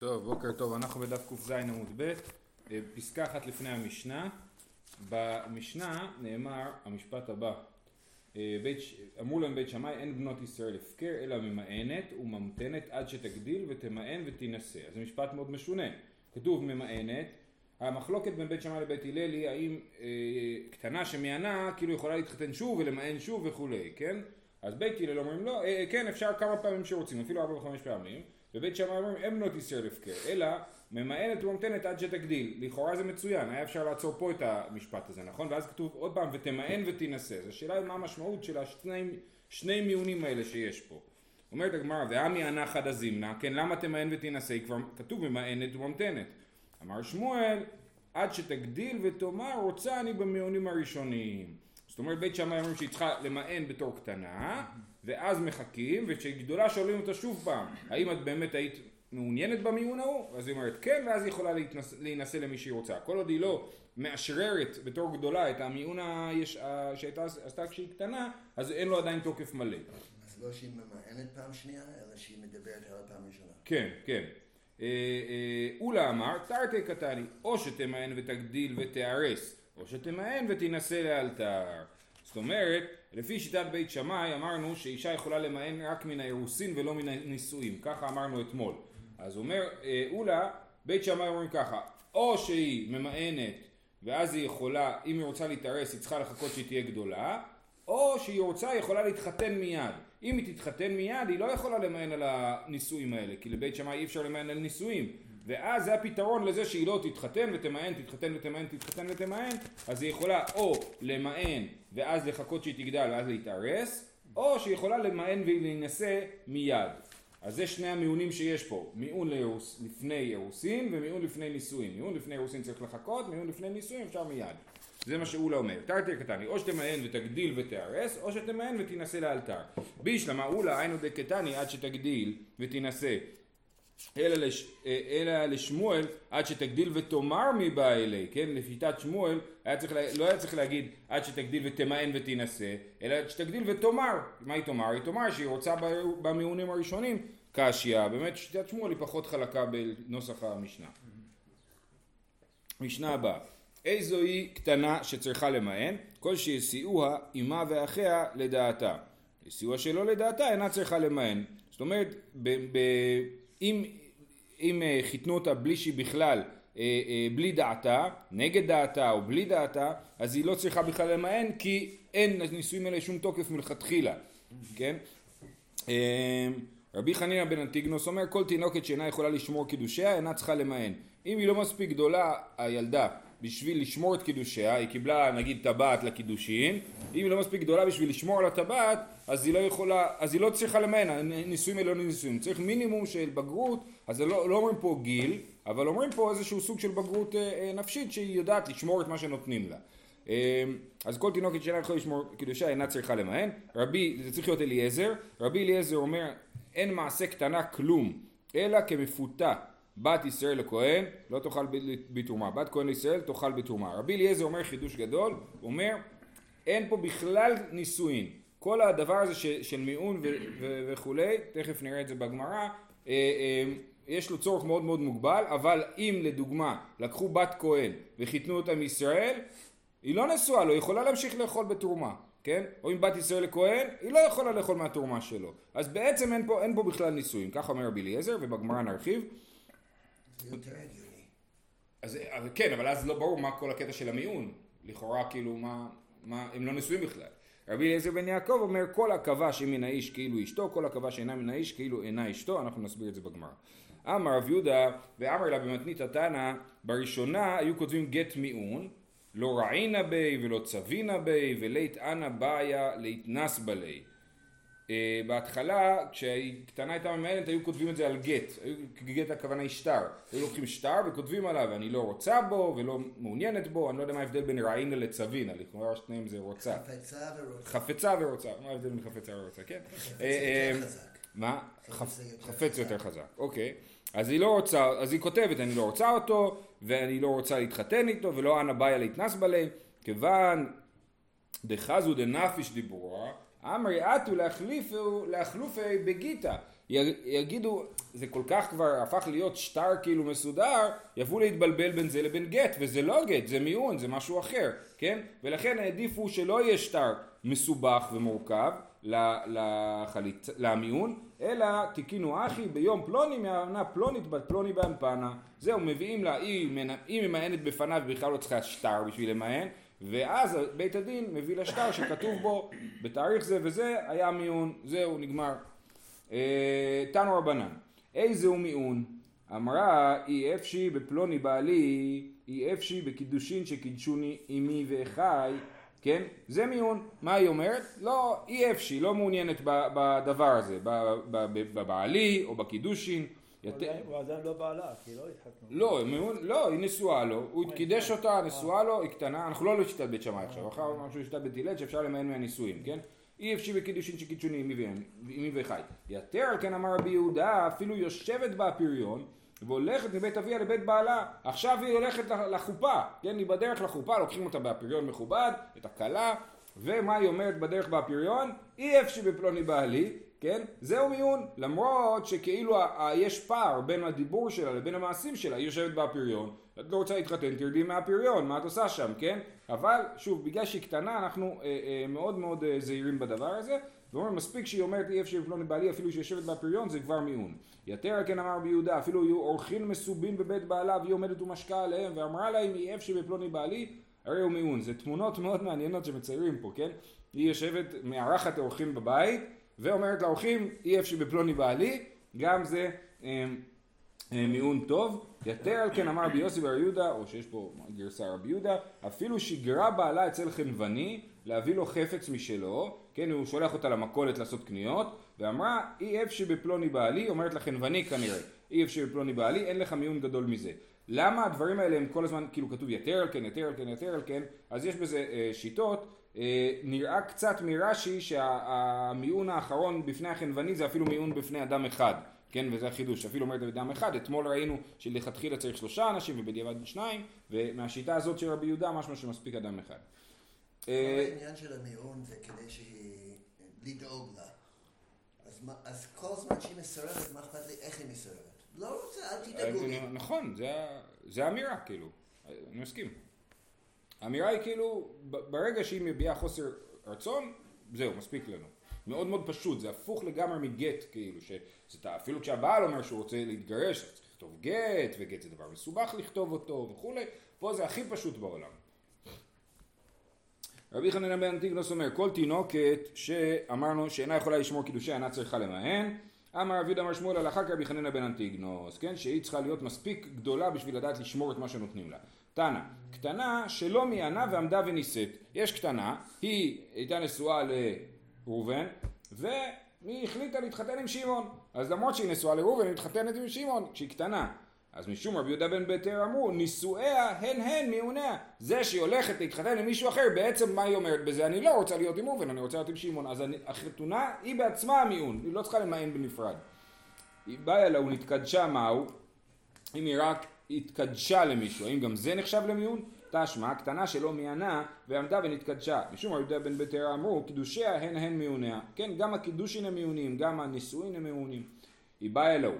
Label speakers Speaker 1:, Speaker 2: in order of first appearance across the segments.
Speaker 1: טוב, בוקר טוב, אנחנו בדף ק"ז עמוד ב', אה, פסקה אחת לפני המשנה. במשנה נאמר המשפט הבא, אה, בית, אמרו להם בית שמאי אין בנות ישראל הפקר אלא ממאנת וממתנת עד שתגדיל ותמאן ותינשא. אז זה משפט מאוד משונה. כתוב ממאנת, המחלוקת בין בית שמאי לבית הלל היא האם אה, קטנה שמענה כאילו יכולה להתחתן שוב ולמאן שוב וכולי, כן? אז בית הלל אומרים לא, אה, כן אפשר כמה פעמים שרוצים, אפילו ארבע וחמש פעמים. בבית שמאי אומרים אין בנות ישראל הפקר, אלא ממאנת וממתנת עד שתגדיל. לכאורה זה מצוין, היה אפשר לעצור פה את המשפט הזה, נכון? ואז כתוב עוד פעם ותמאן ותינשא. אז השאלה היא מה המשמעות של השני שני מיונים האלה שיש פה. אומרת הגמרא, ועמי ענה חדא זימנה, כן, למה תמאן ותינשא? כבר כתוב ממאנת וממתנת. אמר שמואל, עד שתגדיל ותאמר, רוצה אני במיונים הראשונים. זאת אומרת, בית שמאי אומרים שהיא צריכה למאן בתור קטנה, ואז מחכים, וכשהיא גדולה שואלים אותה שוב פעם, האם את באמת היית מעוניינת במיון ההוא? אז היא אומרת כן, ואז היא יכולה להתנס, להינשא למי שהיא רוצה. כל עוד היא לא מאשררת בתור גדולה את המיון היש... שהייתה עשתה כשהיא קטנה, אז אין לו עדיין תוקף מלא.
Speaker 2: אז לא שהיא ממאנת פעם שנייה, אלא שהיא מדברת על הפעם הראשונה.
Speaker 1: כן, כן. אה, אה, אולה אמר, תרתי קטני, או שתמאן ותגדיל ותיהרס, או שתמאן ותינשא לאלתר. זאת אומרת, לפי שיטת בית שמאי אמרנו שאישה יכולה למאן רק מן האירוסין ולא מן הנישואים, ככה אמרנו אתמול. אז אומר אה, אולה, בית שמאי אומרים ככה, או שהיא ממאנת ואז היא יכולה, אם היא רוצה להתארס היא צריכה לחכות שהיא תהיה גדולה, או שהיא רוצה, היא יכולה להתחתן מיד. אם היא תתחתן מיד, היא לא יכולה למאן על הנישואים האלה, כי לבית שמאי אי אפשר למאן על נישואים. ואז זה הפתרון לזה שהיא לא תתחתן ותמאן, תתחתן ותמאן, תתחתן ותמאן, אז היא יכולה או למאן ואז לחכות שהיא תגדל ואז להתארס, או שהיא יכולה למאן ולהינשא מיד. אז זה שני המיונים שיש פה, מיון לאירוס, לפני אירוסין ומיון לפני נישואין. מיון לפני אירוסין צריך לחכות, מיון לפני נישואין אפשר מיד. זה מה שאולה אומר, תרתי קטני, או שתמאן ותגדיל ותיהרס, או שתמאן ותינשא לאלתר. בישלמה אולה היינו דקטני עד שתגדיל ותינשא. אלא, לש, אלא לשמואל עד שתגדיל ותאמר מי בא אלי, כן? לשיטת שמואל היה צריך, לא היה צריך להגיד עד שתגדיל ותמאן ותינשא, אלא עד שתגדיל ותאמר. מה היא תאמר? היא תאמר שהיא רוצה במיונים הראשונים קשיא. באמת שיטת שמואל היא פחות חלקה בנוסח המשנה. משנה הבאה איזו היא קטנה שצריכה למאן? כל שיסיעוה אמה ואחיה לדעתה. יסיעוה שלא לדעתה אינה צריכה למאן. זאת אומרת, ב- ב- אם, אם אה, חיתנו אותה בלי שהיא בכלל, אה, אה, בלי דעתה, נגד דעתה או בלי דעתה, אז היא לא צריכה בכלל למאן כי אין לנישואים האלה שום תוקף מלכתחילה, כן? רבי חנינא בן אנטיגנוס אומר כל תינוקת שאינה יכולה לשמור קידושיה אינה צריכה למאן. אם היא לא מספיק גדולה, הילדה, בשביל לשמור את קידושיה, היא קיבלה נגיד טבעת לקידושין, אם היא לא מספיק גדולה בשביל לשמור על הטבעת, אז היא לא יכולה, אז היא לא צריכה למען, הנישואים האלה לא נישואים, צריך מינימום של בגרות, אז לא, לא אומרים פה גיל, אבל אומרים פה איזשהו סוג של בגרות אה, אה, נפשית שהיא יודעת לשמור את מה שנותנים לה. אה, אז כל תינוקת שאינה יכולה לשמור קידושיה אינה צריכה למען, רבי, זה צריך להיות אליעזר, רבי אליעזר אומר אין מעשה קטנה כלום, אלא כמפותה בת ישראל לכהן לא תאכל בתרומה, בת כהן לישראל תאכל בתרומה. רבי אליעזר אומר חידוש גדול, הוא אומר אין פה בכלל נישואין. כל הדבר הזה ש, של מיעון וכולי, תכף נראה את זה בגמרא, אה, אה, יש לו צורך מאוד מאוד מוגבל, אבל אם לדוגמה לקחו בת כהן וחיתנו אותה מישראל, היא לא נשואה לו, היא יכולה להמשיך לאכול בתרומה, כן? או אם בת ישראל לכהן, היא לא יכולה לאכול מהתרומה שלו. אז בעצם אין פה, אין פה בכלל נישואים, ככה אומר רבי אליעזר, ובגמרא נרחיב. אז, אבל כן, אבל אז לא ברור מה כל הקטע של המיעון. לכאורה כאילו מה, מה, הם לא נשואים בכלל. רבי אליעזר בן יעקב אומר כל עכבה שמן האיש כאילו אשתו, כל עכבה שאינה מן האיש כאילו אינה אשתו, אנחנו נסביר את זה בגמרא. אמר רב יהודה ואמר לה במתנית התנא, בראשונה היו כותבים גט מיעון, לא רעינה בי ולא צווינה בי ולית אנא באיה להתנס בלי. Uh, בהתחלה, כשהיא קטנה הייתה ממאנת, היו כותבים את זה על גט, גט הכוונה היא שטר, היו לוקחים שטר וכותבים עליו, אני לא רוצה בו ולא מעוניינת בו, אני לא יודע מה ההבדל בין רעינה לצווינה, לכאורה שניהם זה רוצה.
Speaker 2: חפצה ורוצה.
Speaker 1: חפצה ורוצה, מה ההבדל בין חפצה ורוצה, כן?
Speaker 2: חפץ
Speaker 1: אה,
Speaker 2: יותר
Speaker 1: אה,
Speaker 2: חזק.
Speaker 1: מה?
Speaker 2: חפץ יותר חזק.
Speaker 1: אוקיי. אז היא לא רוצה, אז היא כותבת אני לא רוצה אותו, ואני לא רוצה להתחתן איתו, ולא אנא באיה להתנס בלי, כיוון דחזו דנפיש דיבורה, אמרי עטו להחלופי בגיתא. י- יגידו, זה כל כך כבר הפך להיות שטר כאילו מסודר, יבואו להתבלבל בין זה לבין גט, וזה לא גט, זה מיון, זה משהו אחר, כן? ולכן העדיפו שלא יהיה שטר מסובך ומורכב לחליצ... למיון, אלא תיקינו אחי ביום פלוני מהעונה פלונית בת פלוני באנפנה. זהו, מביאים לה, היא, היא ממאנת בפניו, בכלל לא צריכה שטר בשביל למאן, ואז בית הדין מביא לה שטר שכתוב בו בתאריך זה וזה היה מיון, זהו, נגמר. אה, תנו רבנן, איזה הוא מיעון? אמרה אי אפשי בפלוני בעלי, אי אפשי בקידושין שקידשוני עמי ואחי, כן? זה מיעון. מה היא אומרת? לא, אי אפשי, לא מעוניינת בדבר הזה, בבעלי או בקידושין.
Speaker 3: עדיין- הוא עדיין לא בעלה, כי לא התחתנו.
Speaker 1: לא, לא, היא נשואה לו, הוא קידש אותה, נשואה לו, היא קטנה, אנחנו לא לשיטת בית שמאי עכשיו, אחר משהו לשיטת בית הלל שאפשר למען מהנישואים, כן? אי אפשי בקידושין שקידשוני עמי וחי. יתר על כן אמר רבי יהודה, אפילו יושבת בה הפריון, והולכת מבית אביה לבית בעלה, עכשיו היא הולכת לח- לחופה, כן? היא בדרך לחופה, לוקחים אותה בהפריון מכובד, את הכלה, ומה היא אומרת בדרך בהפריון? אי אפשי בפלוני בעלי, כן? זהו מיון, למרות שכאילו יש פער בין הדיבור שלה לבין המעשים שלה, היא יושבת בהפריון, את לא רוצה להתחתן, תרדי מהפריון, מה את עושה שם, כן? אבל שוב, בגלל שהיא קטנה, אנחנו אה, אה, מאוד מאוד אה, זהירים בדבר הזה, ואומרים מספיק שהיא אומרת אי אפשר לפלוני בעלי אפילו שהיא יושבת בהפריון זה כבר מיון. יתר כן אמר רבי יהודה אפילו יהיו אורחים מסובים בבית בעלה והיא עומדת ומשקה עליהם ואמרה להם אי אפשר בפלוני בעלי הרי הוא מיון. זה תמונות מאוד מעניינות שמציירים פה, כן? היא יושבת, מארחת אורחים בבית ואומרת לאורחים אי אפשר בפלוני בעלי, גם זה אה, אה, מיעון טוב. יתר על כן אמר רבי יוסי בר יהודה, או שיש פה גרסה רבי יהודה, אפילו שיגרה בעלה אצל חנווני להביא לו חפץ משלו, כן, הוא שולח אותה למכולת לעשות קניות, ואמרה אי אפשר בפלוני בעלי, אומרת לחנווני כנראה, אי אפשר בפלוני בעלי, אין לך מיעון גדול מזה. למה הדברים האלה הם כל הזמן, כאילו כתוב יתר על כן, יתר על כן, יתר על כן, אז יש בזה אה, שיטות, נראה קצת מרש"י שהמיעון האחרון בפני החנווני זה אפילו מיעון בפני אדם אחד. כן, וזה החידוש, אפילו אומרת אדם אחד, אתמול ראינו שלכתחילה צריך שלושה אנשים ובדיעבד שניים, ומהשיטה הזאת של רבי יהודה משמע שמספיק אדם אחד.
Speaker 2: כל
Speaker 1: אה,
Speaker 2: העניין של המיעון זה כדי שהיא... לדאוג לה. אז מה- אז כל זמן שהיא מסרבת, מה אכפת לי איך היא מסרבת? לא רוצה, אל תדאגו לי.
Speaker 1: נכון, זה האמירה כאילו, אני מסכים. האמירה היא כאילו, ברגע שהיא מביעה חוסר רצון, זהו, מספיק לנו. מאוד מאוד פשוט, זה הפוך לגמרי מגט כאילו, שזה אפילו כשהבעל אומר שהוא רוצה להתגרש, אז צריך לכתוב גט, וגט זה דבר מסובך לכתוב אותו וכולי, פה זה הכי פשוט בעולם. רבי חנינא בן אנטיגנוס אומר, כל תינוקת שאמרנו שאינה יכולה לשמור קידושי אינה צריכה למהן, אמר רבי אמר שמואל הלכה כרבי חנינא בן אנטיגנוס, כן, שהיא צריכה להיות מספיק גדולה בשביל לדעת לשמור את מה שנותנים לה. תנא, קטנה שלא מיענה ועמדה ונישאת. יש קטנה, היא הייתה נשואה לראובן, והיא החליטה להתחתן עם שמעון. אז למרות שהיא נשואה לראובן, היא מתחתנת עם שמעון כשהיא קטנה. אז משום רבי יהודה בן ביתר אמרו, נישואיה הן הן מיעוניה. זה שהיא הולכת להתחתן עם מישהו אחר, בעצם מה היא אומרת בזה? אני לא רוצה להיות עם ראובן, אני רוצה להיות עם שמעון. אז אני- החתונה היא בעצמה המיעון, היא לא צריכה למען בנפרד. היא באה אליה ונתקדשה מהו? אם היא רק התקדשה למישהו, האם גם זה נחשב למיעון? תשמע, קטנה שלא מיענה ועמדה ונתקדשה. משום רבי יהודה בן ביתר אמרו, קידושיה הן הן מיעוניה. כן, גם הקידושין הם מיעונים, גם הנישואין הם מיעונים. היא באה אלוהו.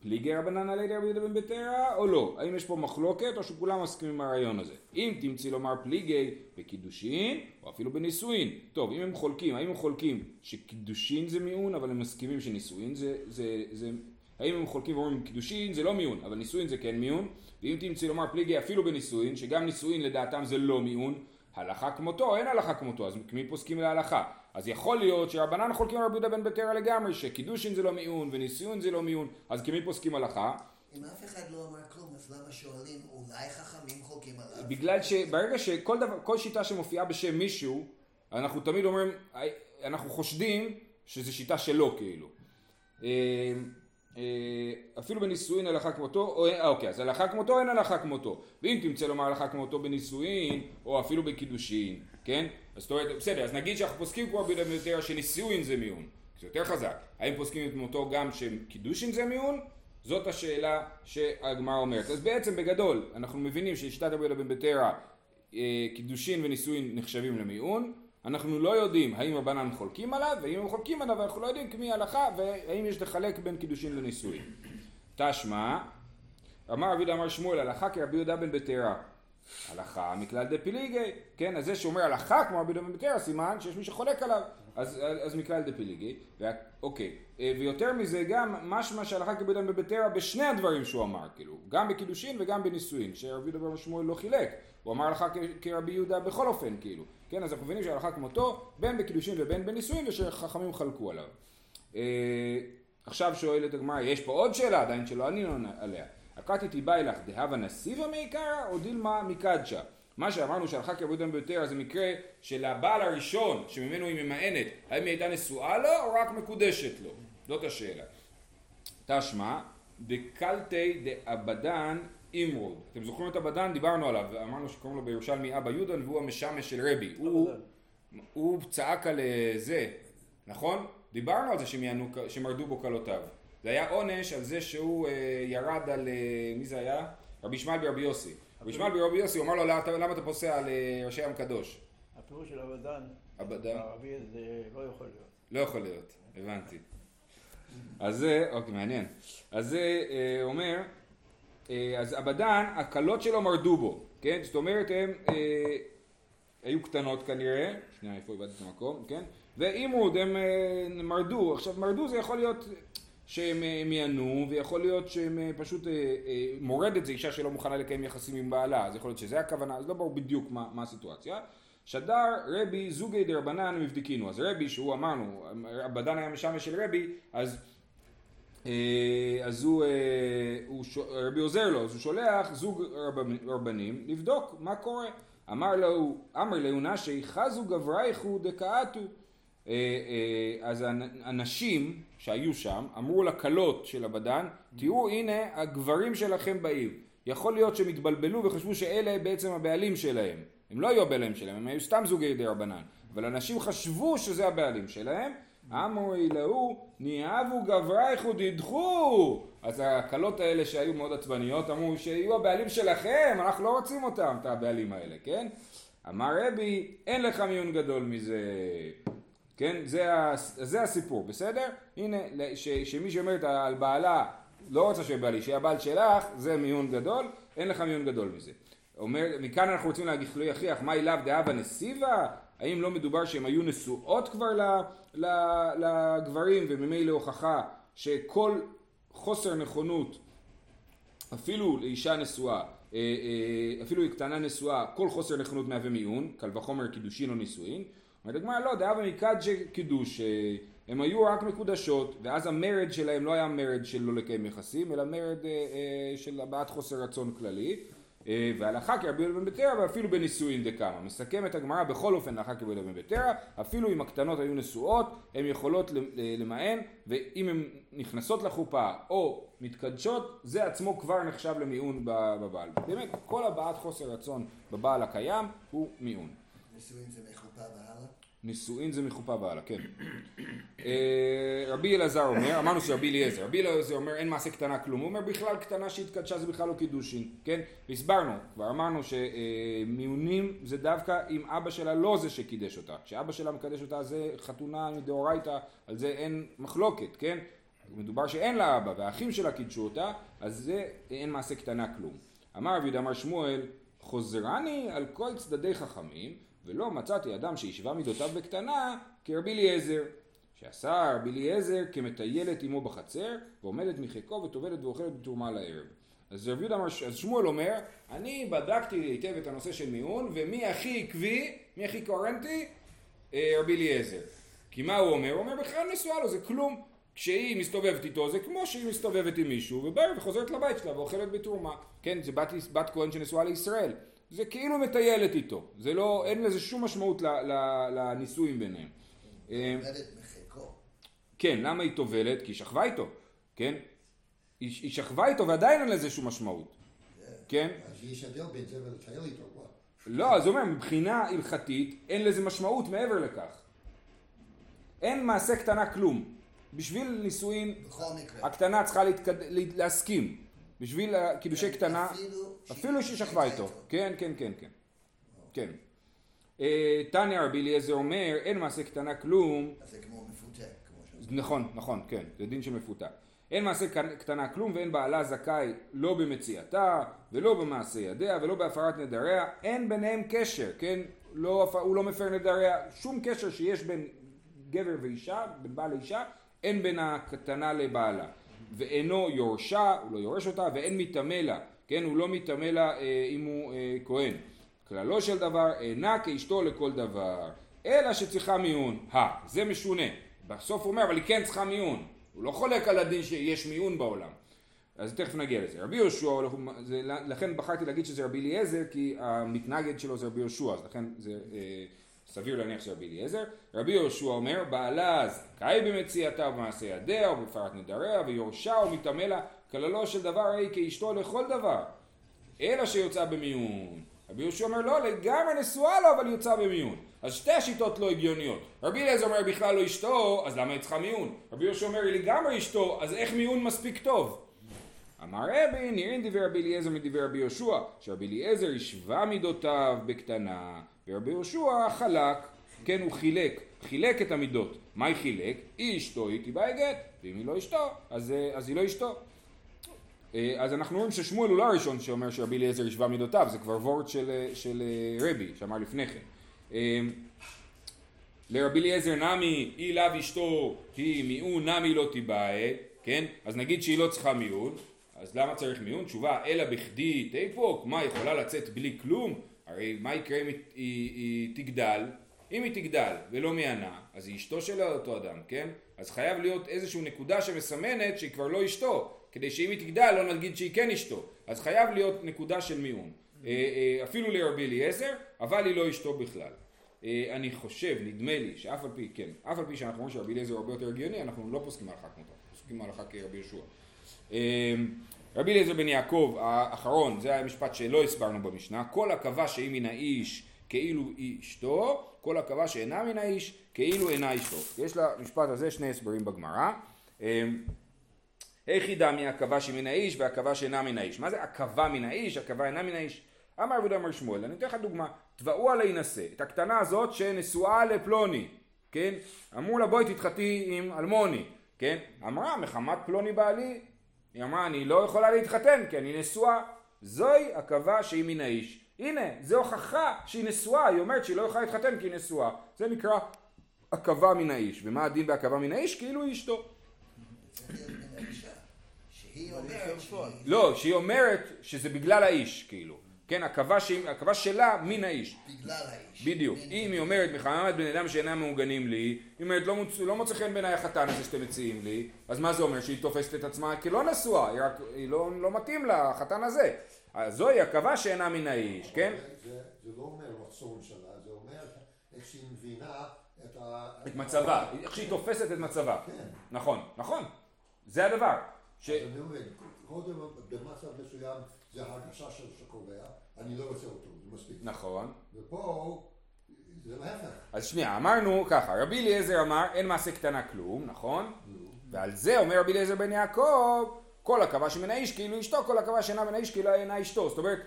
Speaker 1: פליגי רבנן על ידי רבי יהודה בן ביתרא או לא? האם יש פה מחלוקת או שכולם מסכימים עם הרעיון הזה? אם תמצאי לומר פליגי בקידושין או אפילו בנישואין. טוב, אם הם חולקים, האם הם חולקים שקידושין זה מיעון אבל הם מסכימים שנישואין זה, זה, זה... האם הם חולקים ואומרים קידושין זה לא מיעון אבל נישואין זה כן מיעון ואם תמצאי לומר פליגי אפילו בנישואין שגם נישואין לדעתם זה לא מיעון הלכה כמותו, אין הלכה כמותו, אז מי פוסקים להלכה? אז יכול להיות שרבנן חולקים על רבי יהודה בן ביתרא לגמרי, שקידושין זה לא מיעון ונישואין זה לא מיעון, אז כמי פוסקים הלכה?
Speaker 2: אם אף אחד לא אמר כלום, אז למה שואלים, אולי חכמים חולקים עליו?
Speaker 1: בגלל שברגע שכל דבר, כל שיטה שמופיעה בשם מישהו, אנחנו תמיד אומרים, אנחנו חושדים שזו שיטה שלו כאילו. אה, אפילו בנישואין הלכה כמותו, או, אה, אוקיי, אז הלכה כמותו אין הלכה כמותו. ואם תמצא לומר הלכה כמותו בנישואין, או אפילו בקידושין, כן? אז זאת אומרת, בסדר, אז נגיד שאנחנו פוסקים כמו ביתרא שנישואין זה מיעון, זה יותר חזק. האם פוסקים את מותו גם שקידושין זה מיעון? זאת השאלה שהגמרא אומרת. אז בעצם בגדול, אנחנו מבינים ששיטת רבי יהודה בן ביתרא, אה, קידושין ונישואין נחשבים למיעון, אנחנו לא יודעים האם רבנן חולקים עליו, ואם הם חולקים עליו אנחנו לא יודעים כמי הלכה, והאם יש לחלק בין קידושין לנישואין. תשמע, אמר רבי אמר שמואל, הלכה כרבי יהודה בן בתרה. הלכה מכלל דפיליגי, כן, אז זה שאומר הלכה כמו רבי יהודה בן בתרה, סימן שיש מי שחולק עליו, אז, אז מכלל דפיליגי, וה- אוקיי, אה, ויותר מזה גם משמע שהלכה כרבי יהודה בן בתרה בשני הדברים שהוא אמר, כאילו, גם בקידושין וגם בנישואין, שרבי יהודה בן שמואל לא חילק, הוא אמר הלכה כרבי יהודה בכל אופן, כאילו, כן, אז אנחנו מבינים שההלכה כמותו, בין בקידושין ובין בנישואין, ושחכמים חלקו עליו. אה, עכשיו שואלת הגמרא, יש פה עוד שאלה עדיין שלא ענינו עליה. הקרתי תיבאי לך דהבה נסיבה מעיקרא או דילמה מקדשה? מה שאמרנו שהלכה כעבודם ביותר זה מקרה של הבעל הראשון שממנו היא ממאנת, האם היא הייתה נשואה לו או רק מקודשת לו? זאת השאלה. תשמע, דקלתי דאבדן אימרוד. אתם זוכרים את אבדן? דיברנו עליו, אמרנו שקוראים לו בירושלמי אבא יודן והוא המשמש של רבי. הוא, הוא צעק על אה, זה, נכון? דיברנו על זה שהם יענו, שמרדו בו כלותיו. זה היה עונש על זה שהוא אה, ירד על, אה, מי זה היה? רבי ישמעאל ברבי יוסי. רבי ישמעאל ברבי יוסי, הוא אמר לו למה אתה- למה אתה פוסע על אה, ראשי ים קדוש?
Speaker 3: הפירוש של אבדן,
Speaker 1: אבדן?
Speaker 3: הערבי זה לא יכול להיות.
Speaker 1: לא יכול להיות, הבנתי. אז זה, אוקיי, מעניין. אז זה אה, אומר, אז אבדן, הקלות שלו מרדו בו, כן? זאת אומרת, הם אה, היו קטנות כנראה, שנייה, איפה איבדתי את המקום, כן? ואימרוד, הם אה, מרדו. עכשיו, מרדו זה יכול להיות שהם אה, מיענו, ויכול להיות שהם אה, פשוט, אה, אה, מורדת זה אישה שלא מוכנה לקיים יחסים עם בעלה, אז יכול להיות שזה הכוונה, אז לא ברור בדיוק מה, מה הסיטואציה. שדר רבי זוגי דרבנן מבדיקינו, אז רבי שהוא אמרנו, אבדן היה משמש של רבי, אז אה, אז הוא, אה, הוא. רבי עוזר לו, אז הוא שולח זוג רב- רבנים לבדוק מה קורה. אמר לו, אמר לו נשי חזו גברייכו דקאתו. אה, אה, אז הנ- הנשים שהיו שם אמרו לכלות של הבדן, תראו הנה הגברים שלכם באים. יכול להיות שהם התבלבלו וחשבו שאלה בעצם הבעלים שלהם. הם לא היו הבעלים שלהם, הם היו סתם זוגי די רבנן. אבל אנשים חשבו שזה הבעלים שלהם. אמרו להוא, ניאבו גברייך ודידחו. אז הכלות האלה שהיו מאוד עצבניות אמרו שיהיו הבעלים שלכם, אנחנו לא רוצים אותם, את הבעלים האלה, כן? אמר רבי, אין לך מיון גדול מזה. כן? זה, זה הסיפור, בסדר? הנה, ש, שמי שאומרת על בעלה, לא רוצה שיהיה בעלי, שיהיה הבעל שלך, זה מיון גדול, אין לך מיון גדול מזה. אומר, מכאן אנחנו רוצים להגיד לא יכריח, מה אליו דאבה נסיבה? האם לא מדובר שהן היו נשואות כבר לגברים, וממילא הוכחה שכל חוסר נכונות אפילו לאישה נשואה, אה, אה, אפילו היא קטנה נשואה, כל חוסר נכונות מהווה מיון, קל וחומר קידושין או נישואין. אומרת הגמרא לא, דאבה מקדשי קידוש, אה, הם היו רק מקודשות, ואז המרד שלהם לא היה מרד של לא לקיים יחסים, אלא מרד של הבעת חוסר רצון כללי. אה, והלכה כרבי יהודה בן בתרא ואפילו בנישואין דקמא. מסכמת הגמרא בכל אופן הלכה כרבי יהודה בן בתרא, אפילו אם הקטנות היו נשואות, הן יכולות למען, ואם הן נכנסות לחופה או מתקדשות, זה עצמו כבר נחשב למיעון בבעל. באמת, כל הבעת חוסר רצון בבעל הקיים הוא מיעון.
Speaker 2: נישואין זה מחופה והלאה?
Speaker 1: נישואין זה מחופה והלאה, כן. רבי אלעזר אומר, אמרנו שרבי אליעזר, רבי אליעזר אומר אין מעשה קטנה כלום, הוא אומר בכלל קטנה שהתקדשה זה בכלל לא קידושין, כן? והסברנו, כבר אמרנו שמיונים זה דווקא אם אבא שלה לא זה שקידש אותה, כשאבא שלה מקדש אותה זה חתונה מדאורייתא, על זה אין מחלוקת, כן? מדובר שאין לה אבא והאחים שלה קידשו אותה, אז זה אין מעשה קטנה כלום. אמר רבי דמר שמואל, חוזרני על כל צדדי חכמים, ולא מצאתי אדם שהשווה מידותיו בקטנה כרבי אליעזר. שעשה רבי אליעזר כמטיילת עמו בחצר, ועומדת מחיקו וטובלת ואוכלת בתרומה לערב. אז רבי יהודה אמר, אז שמואל אומר, אני בדקתי היטב את הנושא של מיעון, ומי הכי עקבי, מי הכי קוהרנטי? אה, רבי אליעזר. כי מה הוא אומר? הוא אומר, בכלל נשואה לו, זה כלום. כשהיא מסתובבת איתו זה כמו שהיא מסתובבת עם מישהו ובאה וחוזרת לבית שלה ואוכלת בתרומה. כן, זה בת, בת כהן שנשואה לישראל. זה כאילו מטיילת איתו. זה לא, אין לזה שום משמעות לנישואים ביניהם. כן, למה היא טובלת? כי היא שכבה איתו, כן? היא, היא שכבה איתו ועדיין אין לזה שום משמעות, כן?
Speaker 4: אז ישדל בין זה ולטייל איתו.
Speaker 1: לא, אז הוא אומר, מבחינה הלכתית אין לזה משמעות מעבר לכך. אין מעשה קטנה כלום. בשביל נישואין. הקטנה צריכה להתקד... לה- להסכים. בשביל קידושי קטנה,
Speaker 2: אפילו
Speaker 1: שהיא שכבה איתו. כן, כן, כן, כן. כן. אה, תניא רבי אליעזר אומר, אין מעשה קטנה כלום,
Speaker 2: אז זה כמו.
Speaker 1: נכון, נכון, כן, זה דין של מפותה. אין מעשה קטנה כלום ואין בעלה זכאי לא במציאתה ולא במעשה ידיה ולא בהפרת נדריה, אין ביניהם קשר, כן? לא, הוא לא מפר נדריה, שום קשר שיש בין גבר ואישה, בין בעל לאישה, אין בין הקטנה לבעלה. ואינו יורשה, הוא לא יורש אותה, ואין מטמא לה, כן? הוא לא מטמא לה אה, אם הוא אה, כהן. כללו של דבר אינה כאשתו לכל דבר, אלא שצריכה מיון. הא, זה משונה. בסוף הוא אומר, אבל היא כן צריכה מיון. הוא לא חולק על הדין שיש מיון בעולם. אז תכף נגיע לזה. רבי יהושע, לכן בחרתי להגיד שזה רבי אליעזר, כי המתנגד שלו זה רבי יהושע, אז לכן זה אה, סביר להניח שזה רבי אליעזר. רבי יהושע אומר, בעלה זכאי במציאתה ובמעשה ידיה ובפרת נדריה ויורשה ומטמא לה, כללו של דבר הרי כאשתו לכל דבר, אלא שיוצאה במיון. רבי יהושע אומר, לא, לגמרי נשואה לו, אבל יוצאה במיון. אז שתי השיטות לא הגיוניות. רבי אליעזר אומר בכלל לא אשתו, אז למה היא צריכה מיון? רבי יהושע אומר היא לגמרי אשתו, אז איך מיון מספיק טוב? אמר רבי, נראים דברי רבי אליעזר מדברי רבי יהושע, שרבי אליעזר השווה מידותיו בקטנה, ורבי יהושע חלק, כן הוא חילק, חילק את המידות. מה היא חילק? היא אשתו, היא תיבאי גט, ואם היא לא אשתו, אז, אז היא לא אשתו. אה, אז אנחנו רואים ששמואל הוא לא הראשון שאומר שרבי אליעזר השווה מידותיו, זה כבר וורט של, של אה, רבי, שאמר לפני כן. לרבי אליעזר נמי אי לאו אשתו היא מיעון נמי לא תיבאה, כן? אז נגיד שהיא לא צריכה מיעון, אז למה צריך מיעון? תשובה, אלא בכדי תיפוק, מה יכולה לצאת בלי כלום? הרי מה יקרה אם היא, היא, היא תגדל? אם היא תגדל ולא מענה, אז היא אשתו של אותו אדם, כן? אז חייב להיות איזושהי נקודה שמסמנת שהיא כבר לא אשתו, כדי שאם היא תגדל לא נגיד שהיא כן אשתו, אז חייב להיות נקודה של מיעון. אה, אה, אפילו לרבי אליעזר, אבל היא לא אשתו בכלל. אה, אני חושב, נדמה לי, שאף על פי, כן, אף על פי שאנחנו אומרים שרבי אליעזר הוא הרבה יותר הגיוני, אנחנו לא פוסקים הלכה כמותו, פוסקים הלכה כרבי יהושע. רבי אליעזר בן יעקב האחרון, זה היה משפט שלא הסברנו במשנה, כל הקבע שהיא מן האיש כאילו היא אשתו, כל הקבע שאינה מן האיש כאילו אינה אשתו. יש למשפט הזה שני הסברים בגמרא. מי הקבע שמן האיש והקבע שאינה מן האיש? מה זה הקבע מן האיש, הקבע אינה מן האיש? אמר עבודה אמר שמואל, אני אתן לך דוגמה, תבעו על להינשא, את הקטנה הזאת שנשואה לפלוני, כן? אמרו לה בואי תתחתי עם אלמוני, כן? אמרה מחמת פלוני בעלי, היא אמרה אני לא יכולה להתחתן כי אני נשואה, זוהי הקווה שהיא מן האיש. הנה, זו הוכחה שהיא נשואה, היא אומרת שהיא לא יכולה להתחתן כי היא נשואה. זה נקרא הקווה מן האיש. ומה הדין בהקווה מן האיש? כאילו היא אשתו. לא, שהיא אומרת שזה בגלל האיש, כאילו. כן, הקווה שלה מן האיש.
Speaker 2: בגלל האיש.
Speaker 1: בדיוק. אם היא אומרת מחמת בן אדם שאינם מעוגנים לי, היא אומרת לא, מוצ... לא מוצא חן בעיניי החתן הזה שאתם מציעים לי, אז מה זה אומר? שהיא תופסת את עצמה כלא נשואה, היא, רק... היא לא, לא מתאים לחתן הזה. אז זוהי הקווה שאינה מן האיש, כן?
Speaker 4: זה, זה לא אומר רצון שלה, זה אומר איך שהיא מבינה את ה...
Speaker 1: את מצבה, איך שהיא תופסת את מצבה.
Speaker 4: כן.
Speaker 1: נכון, נכון. זה הדבר.
Speaker 4: ש... אני אומר, קודם במצב מסוים זה הרגשה של שקובע, אני לא רוצה אותו, זה מספיק.
Speaker 1: נכון.
Speaker 4: ופה זה להפך.
Speaker 1: אז שנייה, אמרנו ככה, רבי אליעזר אמר אין מעשה קטנה כלום, נכון? ועל זה אומר רבי אליעזר בן יעקב, כל הקווה שמן האיש כאילו אשתו, כל הקווה שאינה מן האיש כאילו אינה אשתו. זאת אומרת,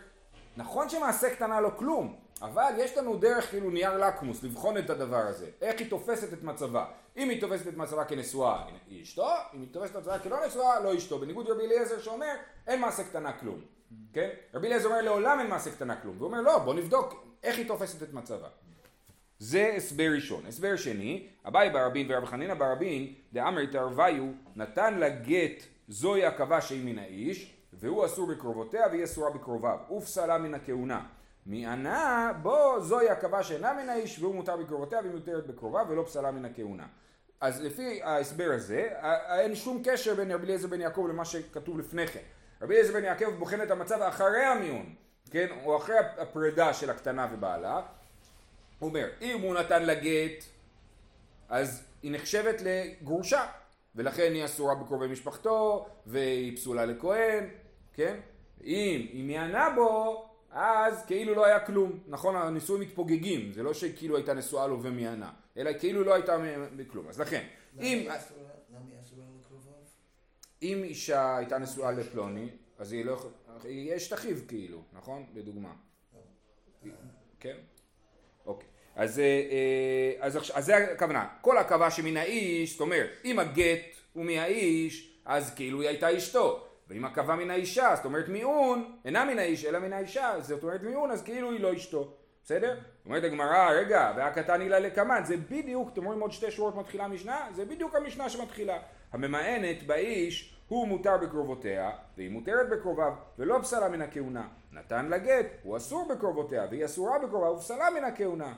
Speaker 1: נכון שמעשה קטנה לא כלום, אבל יש לנו דרך כאילו נייר לקמוס לבחון את הדבר הזה, איך היא תופסת את מצבה. אם היא תופסת את מצבה כנשואה, היא אשתו, אם היא תופסת את מצבה כלא נשואה, לא אשתו. בניגוד לרבי אליעזר שאומר, אין מעשה קטנה כלום. כן? רבי אליעזר אומר לעולם אין מעשה קטנה כלום. והוא אומר לא, בוא נבדוק איך היא תופסת את מצבה. זה הסבר ראשון. הסבר שני, אביי ברבין ורבי חנינא ברבין, דאמר תערוויו, נתן לה גט זוהי הקווה שהיא מן האיש, והוא אסור בקרובותיה והיא אסורה בקרוביו, ופסלה מן הכהונה. מענה בו זוהי הקווה שאינה מן האיש והוא מותר בקרובותיה והיא מותרת בקרוביו ולא פסלה מן הכהונה. אז לפי ההסבר הזה אין שום קשר בין רבי אליעזר בן יעקב למה שכתוב לפני כן. רבי אליעזר בן יעקב בוחן את המצב אחרי המיון, כן, או אחרי הפרידה של הקטנה ובעלה. הוא אומר, אם הוא נתן לה גט, אז היא נחשבת לגרושה, ולכן היא אסורה בקרובי משפחתו, והיא פסולה לכהן, כן? אם היא מענה בו, אז כאילו לא היה כלום, נכון? הנישואים מתפוגגים, זה לא שכאילו הייתה נשואה לו ומיענה, אלא כאילו לא הייתה בכלום, אז לכן, אם... אם אישה הייתה נשואה לפלוני, אז היא לא יכולה, יש אשת אחיו כאילו, נכון? לדוגמה. כן? אוקיי. אז, אה, אה, אז, עכשיו- אז זה הכוונה, כל הקווה שמן האיש, זאת אומרת, אם הגט הוא מהאיש, אז כאילו היא הייתה אשתו, ואם הקווה מן האישה, זאת אומרת מיעון, אינה מן האיש אלא מן האישה, זאת אומרת מיעון, אז כאילו היא לא אשתו, בסדר? אומרת הגמרא, רגע, והקטן הילה לקמן, זה בדיוק, אתם רואים עוד שתי שורות מתחילה המשנה? זה בדיוק המשנה שמתחילה. הממאנת באיש הוא מותר בקרובותיה, והיא מותרת בקרוביו, ולא פסלה מן הכהונה. נתן לה גט, הוא אסור בקרובותיה, והיא אסורה בקרוביו, ופסלה מן הכהונה.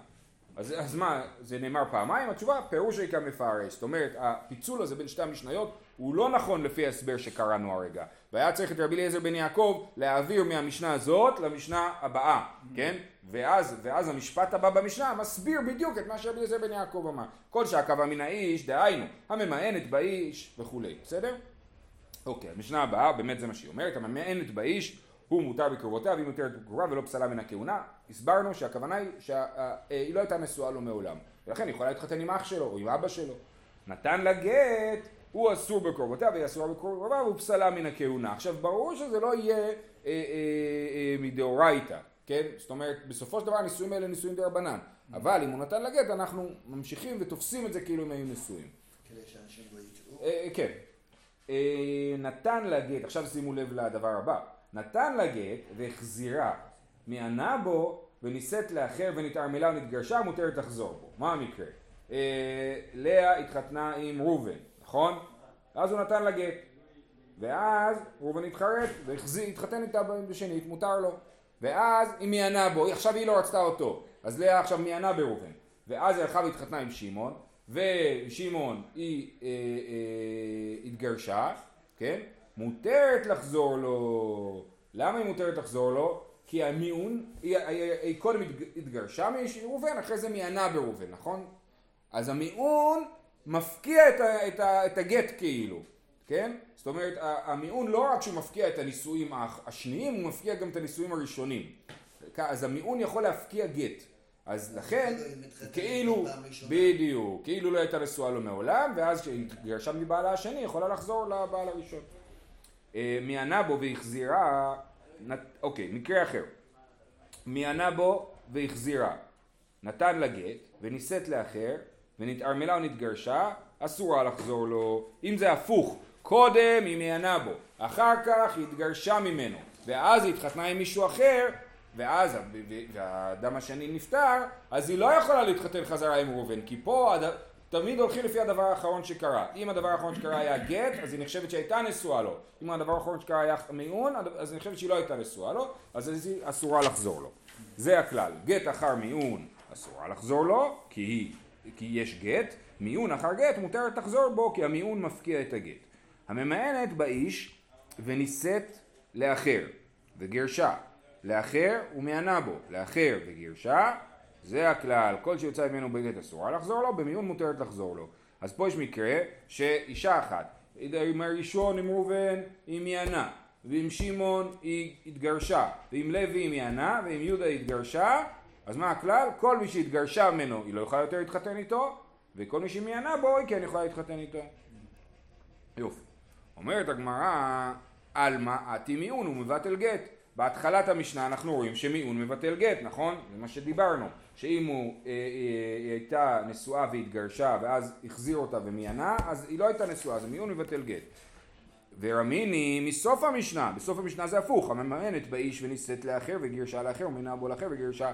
Speaker 1: אז, אז מה, זה נאמר פעמיים? התשובה, פירוש ריקה מפרש. זאת אומרת, הפיצול הזה בין שתי המשניות הוא לא נכון לפי ההסבר שקראנו הרגע. והיה צריך את רבי אליעזר בן יעקב להעביר מהמשנה הזאת למשנה הבאה, כן? ואז, ואז המשפט הבא במשנה מסביר בדיוק את מה שרבי אליעזר בן יעקב אמר. כל שעקבה מן האיש, דהיינו, הממאנת באיש וכולי, בסדר? אוקיי, המשנה הבאה, באמת זה מה שהיא אומרת, הממאנת באיש הוא מותר בקרובותיה והיא מותרת בקרובה ולא פסלה מן הכהונה. הסברנו שהכוונה היא שהיא לא הייתה נשואה לו מעולם, ולכן היא יכולה להתחתן עם אח שלו או עם אבא שלו. נתן לה גט, הוא אסור בקרובותיה והיא אסורה בקרובה והוא פסלה מן הכהונה. עכשיו ברור שזה לא יהיה אה, אה, אה, מדאורייתא, כן? זאת אומרת, בסופו של דבר הנישואים האלה נישואים דרבנן, אבל אם הוא נתן לה גט אנחנו ממשיכים ותופסים את זה כאילו הם היו נשואים.
Speaker 2: כדי שאנשים לא יטעו.
Speaker 1: אה, כן. אה, נתן לה גט, עכשיו שימו לב לדבר הבא, נתן לה גט והחזירה, מענה בו ונישאת לאחר ונתערמלה ונתגרשה, מותרת לחזור בו. מה המקרה? אה, לאה התחתנה עם ראובן, נכון? אז הוא נתן לה גט. ואז ראובן התחרט והתחתן איתה בשנית, מותר לו. ואז היא מיענה בו, עכשיו היא לא רצתה אותו. אז לאה עכשיו מיענה בראובן. ואז היא הלכה והתחתנה עם שמעון, ושמעון היא אה, אה, התגרשה, כן? מותרת לחזור לו. למה היא מותרת לחזור לו? כי המיעון, היא, היא, היא קודם התג- התגרשה מראובן, אחרי זה מיענה בראובן, נכון? אז המיעון מפקיע את, ה, את, ה, את הגט כאילו, כן? זאת אומרת, המיעון לא רק שהוא מפקיע את הנישואים השניים, הוא מפקיע גם את הנישואים הראשונים. אז המיעון יכול להפקיע גט. אז לכן,
Speaker 2: כאילו מתחתנת
Speaker 1: כאילו. בדיוק, כאילו לא הייתה נשואה לו מעולם, ואז כשהיא התגרשה מבעלה השני, יכולה לחזור לבעל הראשון. אה, מיענה בו והחזירה, אוקיי, מקרה אחר. מיענה בו והחזירה, נתן לה גט, ונישאת לאחר, ונתערמלה ונתגרשה, אסורה לחזור לו. אם זה הפוך, קודם היא מיענה בו, אחר כך היא התגרשה ממנו, ואז היא התחתנה עם מישהו אחר, ואז ה- ו- ו- והאדם השני נפטר, אז היא לא יכולה להתחתן חזרה עם ראובן, כי פה הד... תמיד הולכים לפי הדבר האחרון שקרה. אם הדבר האחרון שקרה היה גט, אז היא נחשבת שהייתה נשואה לו. אם הדבר האחרון שקרה היה מיעון, אז היא נחשבת שהיא לא הייתה נשואה לו, אז היא אסורה לחזור לו. זה הכלל. גט אחר מיעון אסורה לחזור לו, כי, היא, כי יש גט. מיעון אחר גט מותרת לחזור בו, כי המיעון מפקיע את הגט. הממאנת באיש ונישאת לאחר, וגרשה. לאחר ומענה בו. לאחר וגרשה, זה הכלל. כל שיוצא ממנו בגט אסורה לחזור לו, במיעון מותרת לחזור לו. אז פה יש מקרה שאישה אחת, עם הראשון עם ראובן היא מענה, ועם שמעון היא התגרשה, ועם לוי היא מענה, ועם יהודה היא התגרשה, אז מה הכלל? כל מי שהתגרשה ממנו היא לא יכולה יותר להתחתן איתו, וכל מי שמענה בו היא כן יכולה להתחתן איתו. יופי. אומרת הגמרא, עלמא אתי מיעון ומבטל גט. בהתחלת המשנה אנחנו רואים שמיעון מבטל גט, נכון? זה מה שדיברנו. שאם הוא, אה, אה, היא הייתה נשואה והתגרשה ואז החזיר אותה ומיענה, אז היא לא הייתה נשואה, אז המיעון מבטל גט. ורמיני מסוף המשנה, בסוף המשנה זה הפוך, הממאנת באיש ונישאת לאחר וגירשה לאחר ומינה בו לאחר וגירשה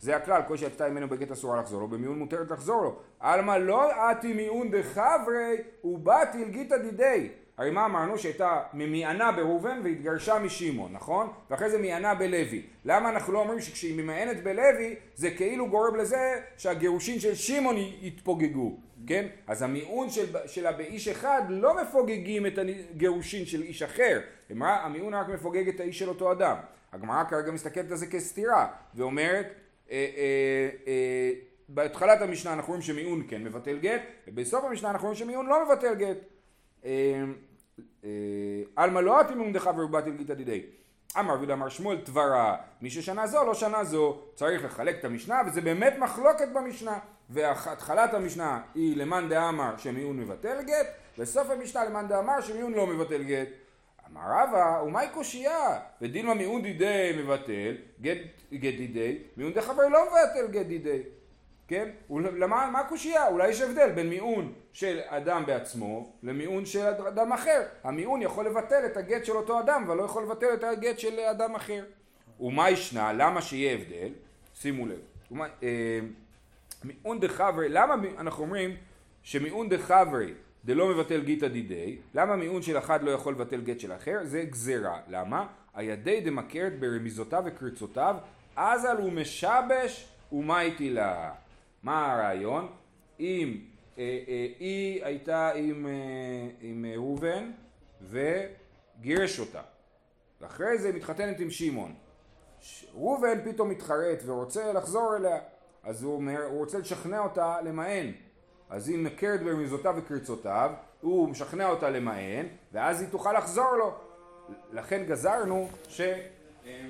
Speaker 1: זה הכלל, כל שיצתה ממנו בגט אסורה לחזור לו, במיעון מותרת לחזור לו. עלמא לא אתי מיעון דחברי ובאתי אלגיתא דידי. הרי מה אמרנו? שהייתה ממיענה בראובן והתגרשה משמעון, נכון? ואחרי זה מיענה בלוי. למה אנחנו לא אומרים שכשהיא ממאנת בלוי זה כאילו גורם לזה שהגירושין של שמעון יתפוגגו, כן? אז המיעון של, שלה באיש אחד לא מפוגגים את הגירושין של איש אחר, רק- המיעון רק מפוגג את האיש של אותו אדם. הגמרא כרגע מסתכלת על זה כסתירה ואומרת בהתחלת המשנה אנחנו רואים שמיעון כן מבטל גט, ובסוף המשנה אנחנו רואים שמיעון לא מבטל גט. אה, אה, עלמא לא אתי מיעון דחבר ובאתי לגיתא דידי. אמר רבי אמר שמואל תברה, מי ששנה זו לא שנה זו, צריך לחלק את המשנה, וזה באמת מחלוקת במשנה. והתחלת המשנה היא למאן דאמר שמיעון מבטל גט, וסוף המשנה למאן דאמר שמיעון לא מבטל גט. אמר רבא, ומאי קושייה? ודילמה מיעון דידי מבטל, גט דידי, מיעון דחבר לא מבטל גט דידי. כן? למה, מה הקושייה? אולי יש הבדל בין מיעון של אדם בעצמו למיעון של אדם אחר. המיעון יכול לבטל את הגט של אותו אדם, אבל לא יכול לבטל את הגט של אדם אחר. ומה ישנה? למה שיהיה הבדל? שימו לב. ומה, אה, מיעון דחברי, למה אנחנו אומרים שמיעון דחברי דלא מבטל גיתא דידי, למה מיעון של אחד לא יכול לבטל גט של אחר? זה גזירה. למה? הידי דמכרת ברמיזותיו וקריצותיו, אזל הוא משבש ומה איתי לה. מה הרעיון? אם אה, אה, היא הייתה עם, אה, עם אה, ראובן וגירש אותה, ואחרי זה מתחתנת עם שמעון. ראובן פתאום מתחרט ורוצה לחזור אליה, אז הוא אומר, הוא רוצה לשכנע אותה למען. אז היא מכרת ברמיזותיו וקריצותיו, הוא משכנע אותה למען, ואז היא תוכל לחזור לו. לכן גזרנו ש... אה,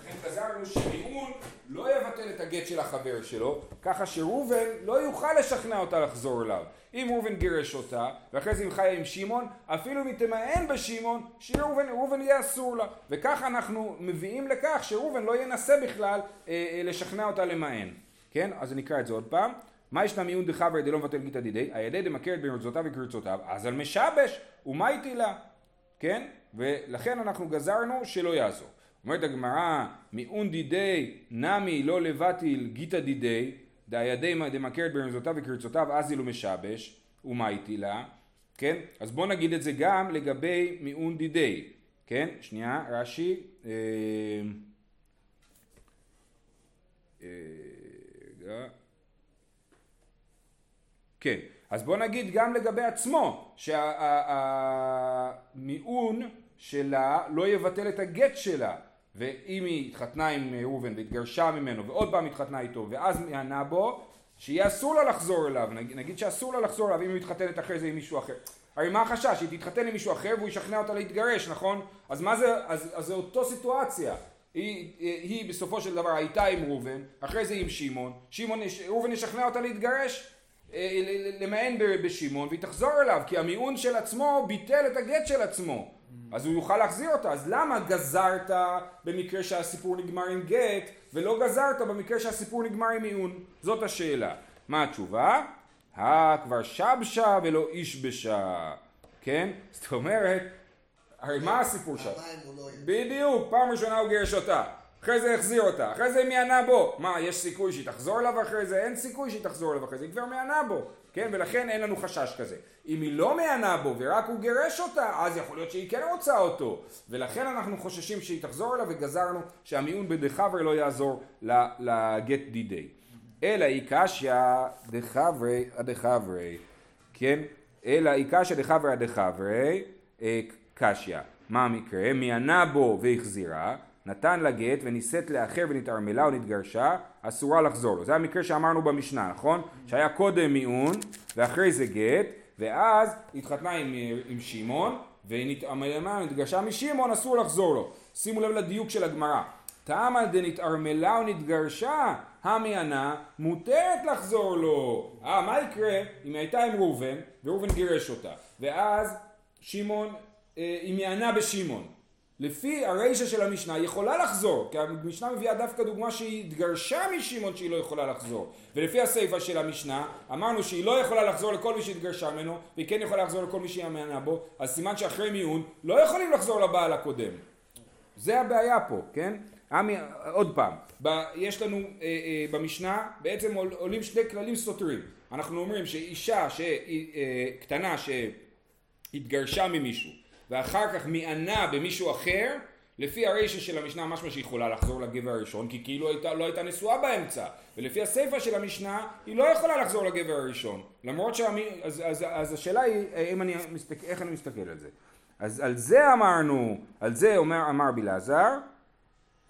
Speaker 1: לכן גזרנו שמיעון לא יבטל את הגט של החבר שלו, ככה שראובן לא יוכל לשכנע אותה לחזור אליו. אם ראובן גירש אותה, ואחרי זה היא חיה עם שמעון, אפילו אם היא תמאן בשמעון, שראובן ראובן יהיה אסור לה. וככה אנחנו מביאים לכך שראובן לא ינסה בכלל אה, אה, לשכנע אותה למאן. כן? אז אני אקרא את זה עוד פעם. מה ישנה מיעון דחבר דלא מבטל גיתא דידי, הידי דמכרת ברצותיו וקרצותיו, אז על משבש, ומה איתי לה? כן? ולכן אנחנו גזרנו שלא יעזור. אומרת הגמרא, מיעון דידי נמי לא לבטיל גיתא דידי, דהידי דמכרת ברמזותיו וקרצותיו אז אילו משבש, ומה איתי לה? כן? אז בואו נגיד את זה גם לגבי מיעון דידי, כן? שנייה, רש"י, אה, אה. כן, אז בוא נגיד גם לגבי עצמו, שהמיעון שלה לא יבטל את הגט שלה, ואם היא התחתנה עם ראובן והתגרשה ממנו ועוד פעם התחתנה איתו ואז מענה בו, שיהיה אסור לה לחזור אליו, נגיד, נגיד שאסור לה לחזור אליו אם היא מתחתנת אחרי זה עם מישהו אחר. הרי מה החשש? היא תתחתן עם מישהו אחר והוא ישכנע אותה להתגרש, נכון? אז מה זה, אז, אז זה אותו סיטואציה. היא, היא בסופו של דבר הייתה עם ראובן, אחרי זה עם שמעון, ראובן ישכנע אותה להתגרש, אה, למען ב- בשמעון והיא תחזור אליו כי המיעון של עצמו ביטל את הגט של עצמו אז הוא יוכל להחזיר אותה אז למה גזרת במקרה שהסיפור נגמר עם גט ולא גזרת במקרה שהסיפור נגמר עם מיעון זאת השאלה מה התשובה? אה כבר שבשה ולא איש בשה כן? זאת אומרת הרי מה הסיפור שם?
Speaker 2: לא.
Speaker 1: בדיוק, פעם ראשונה הוא גירש אותה, אחרי זה החזיר אותה, אחרי זה היא מיענה בו. מה, יש סיכוי שהיא תחזור אליו אחרי זה? אין סיכוי שהיא תחזור אליו אחרי זה, היא כבר מיענה בו. כן, ולכן אין לנו חשש כזה. אם היא לא מיענה בו ורק הוא גירש אותה, אז יכול להיות שהיא כן רוצה אותו. ולכן אנחנו חוששים שהיא תחזור אליו וגזרנו שהמיעון בדחברי לא יעזור לגט דידי. אלא היא קשיא דחברי הדחברי. כן? אלא היא קשיא דחברי הדחברי אה, קשיא. מה המקרה? מיענה בו והחזירה, נתן לה גט ונישאת לאחר ונתערמלה או נתגרשה, אסורה לחזור לו. זה המקרה שאמרנו במשנה, נכון? שהיה קודם מיעון ואחרי זה גט, ואז התחתנה עם, עם שמעון והיא נתערמלה ונתגרשה משמעון, אסור לחזור לו. שימו לב לדיוק של הגמרא. תמה דנתערמלה או נתגרשה, המענה מותרת לחזור לו. אה, מה יקרה אם היא הייתה עם ראובן, וראובן גירש אותה, ואז שמעון, אה, היא מענה בשמעון. לפי הרישא של המשנה היא יכולה לחזור, כי המשנה מביאה דווקא דוגמה שהיא התגרשה משמעון שהיא לא יכולה לחזור. ולפי הסיפא של המשנה, אמרנו שהיא לא יכולה לחזור לכל מי שהתגרשה ממנו, והיא כן יכולה לחזור לכל מי שהיא מענה בו, אז סימן שאחרי מיעון לא יכולים לחזור לבעל הקודם. זה הבעיה פה, כן? עמי, עוד פעם, ב, יש לנו אה, אה, במשנה בעצם עול, עולים שני כללים סותרים. אנחנו אומרים שאישה ש, אה, קטנה שהתגרשה ממישהו ואחר כך מענה במישהו אחר, לפי הרישא של המשנה משמע שהיא יכולה לחזור לגבר הראשון כי כאילו הייתה, לא הייתה נשואה באמצע. ולפי הסיפא של המשנה היא לא יכולה לחזור לגבר הראשון. למרות שהמי... אז, אז, אז השאלה היא אני מסתכל, איך אני מסתכל על זה? אז על זה אמרנו, על זה אומר, אמר בלעזר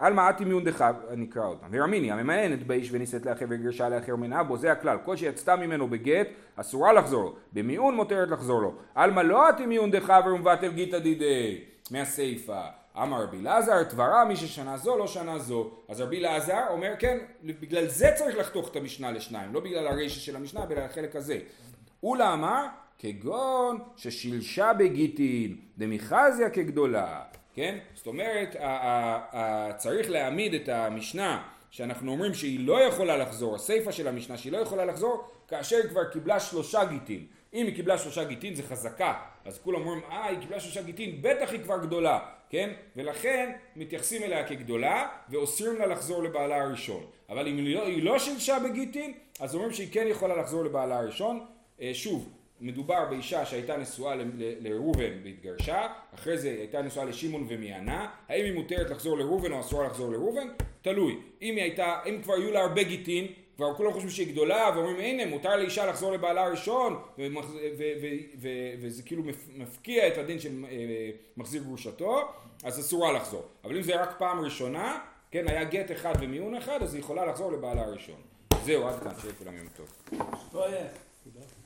Speaker 1: על מעטי מיון דחב, אני אקרא אותם. ורמיני, הממאנת באיש ונישאת לאחר וגרשה לאחר מנה בו, זה הכלל. כל שיצתה ממנו בגט, אסורה לחזור לו. במיעון מותרת לחזור לו. על מה לא עתי מיעון דחב ומבטל גיתא דידי. מהסיפא. אמר רבי אלעזר, תברה מי ששנה זו לא שנה זו. אז רבי אלעזר אומר, כן, בגלל זה צריך לחתוך את המשנה לשניים, לא בגלל הרישא של המשנה, בגלל החלק הזה. אולה אמר, כגון ששילשה בגיטין, דמיכזיה כגדולה. כן? זאת אומרת, צריך להעמיד את המשנה שאנחנו אומרים שהיא לא יכולה לחזור, הסיפה של המשנה שהיא לא יכולה לחזור כאשר היא כבר קיבלה שלושה גיטין. אם היא קיבלה שלושה גיטין זה חזקה, אז כולם אומרים אה היא קיבלה שלושה גיטין, בטח היא כבר גדולה, כן? ולכן מתייחסים אליה כגדולה ואוסרים לה לחזור לבעלה הראשון. אבל אם היא לא, היא לא שילשה בגיטין, אז אומרים שהיא כן יכולה לחזור לבעלה הראשון. אה, שוב, מדובר באישה שהייתה נשואה לראובן והתגרשה, אחרי זה הייתה נשואה לשמעון ומיאנה, האם היא מותרת לחזור לראובן או אסורה לחזור לראובן? תלוי. אם היא הייתה, אם כבר היו לה הרבה גיטין, כבר כולם חושבים שהיא גדולה, ואומרים הנה מותר לאישה לחזור לבעלה הראשון, וזה כאילו מפ- מפקיע את הדין של אה, מחזיר גרושתו, אז אסורה לחזור. אבל אם זה רק פעם ראשונה, כן, היה גט אחד ומיון אחד, אז היא יכולה לחזור לבעלה הראשון. זהו, עד כאן, שיהיה כולם יום טוב.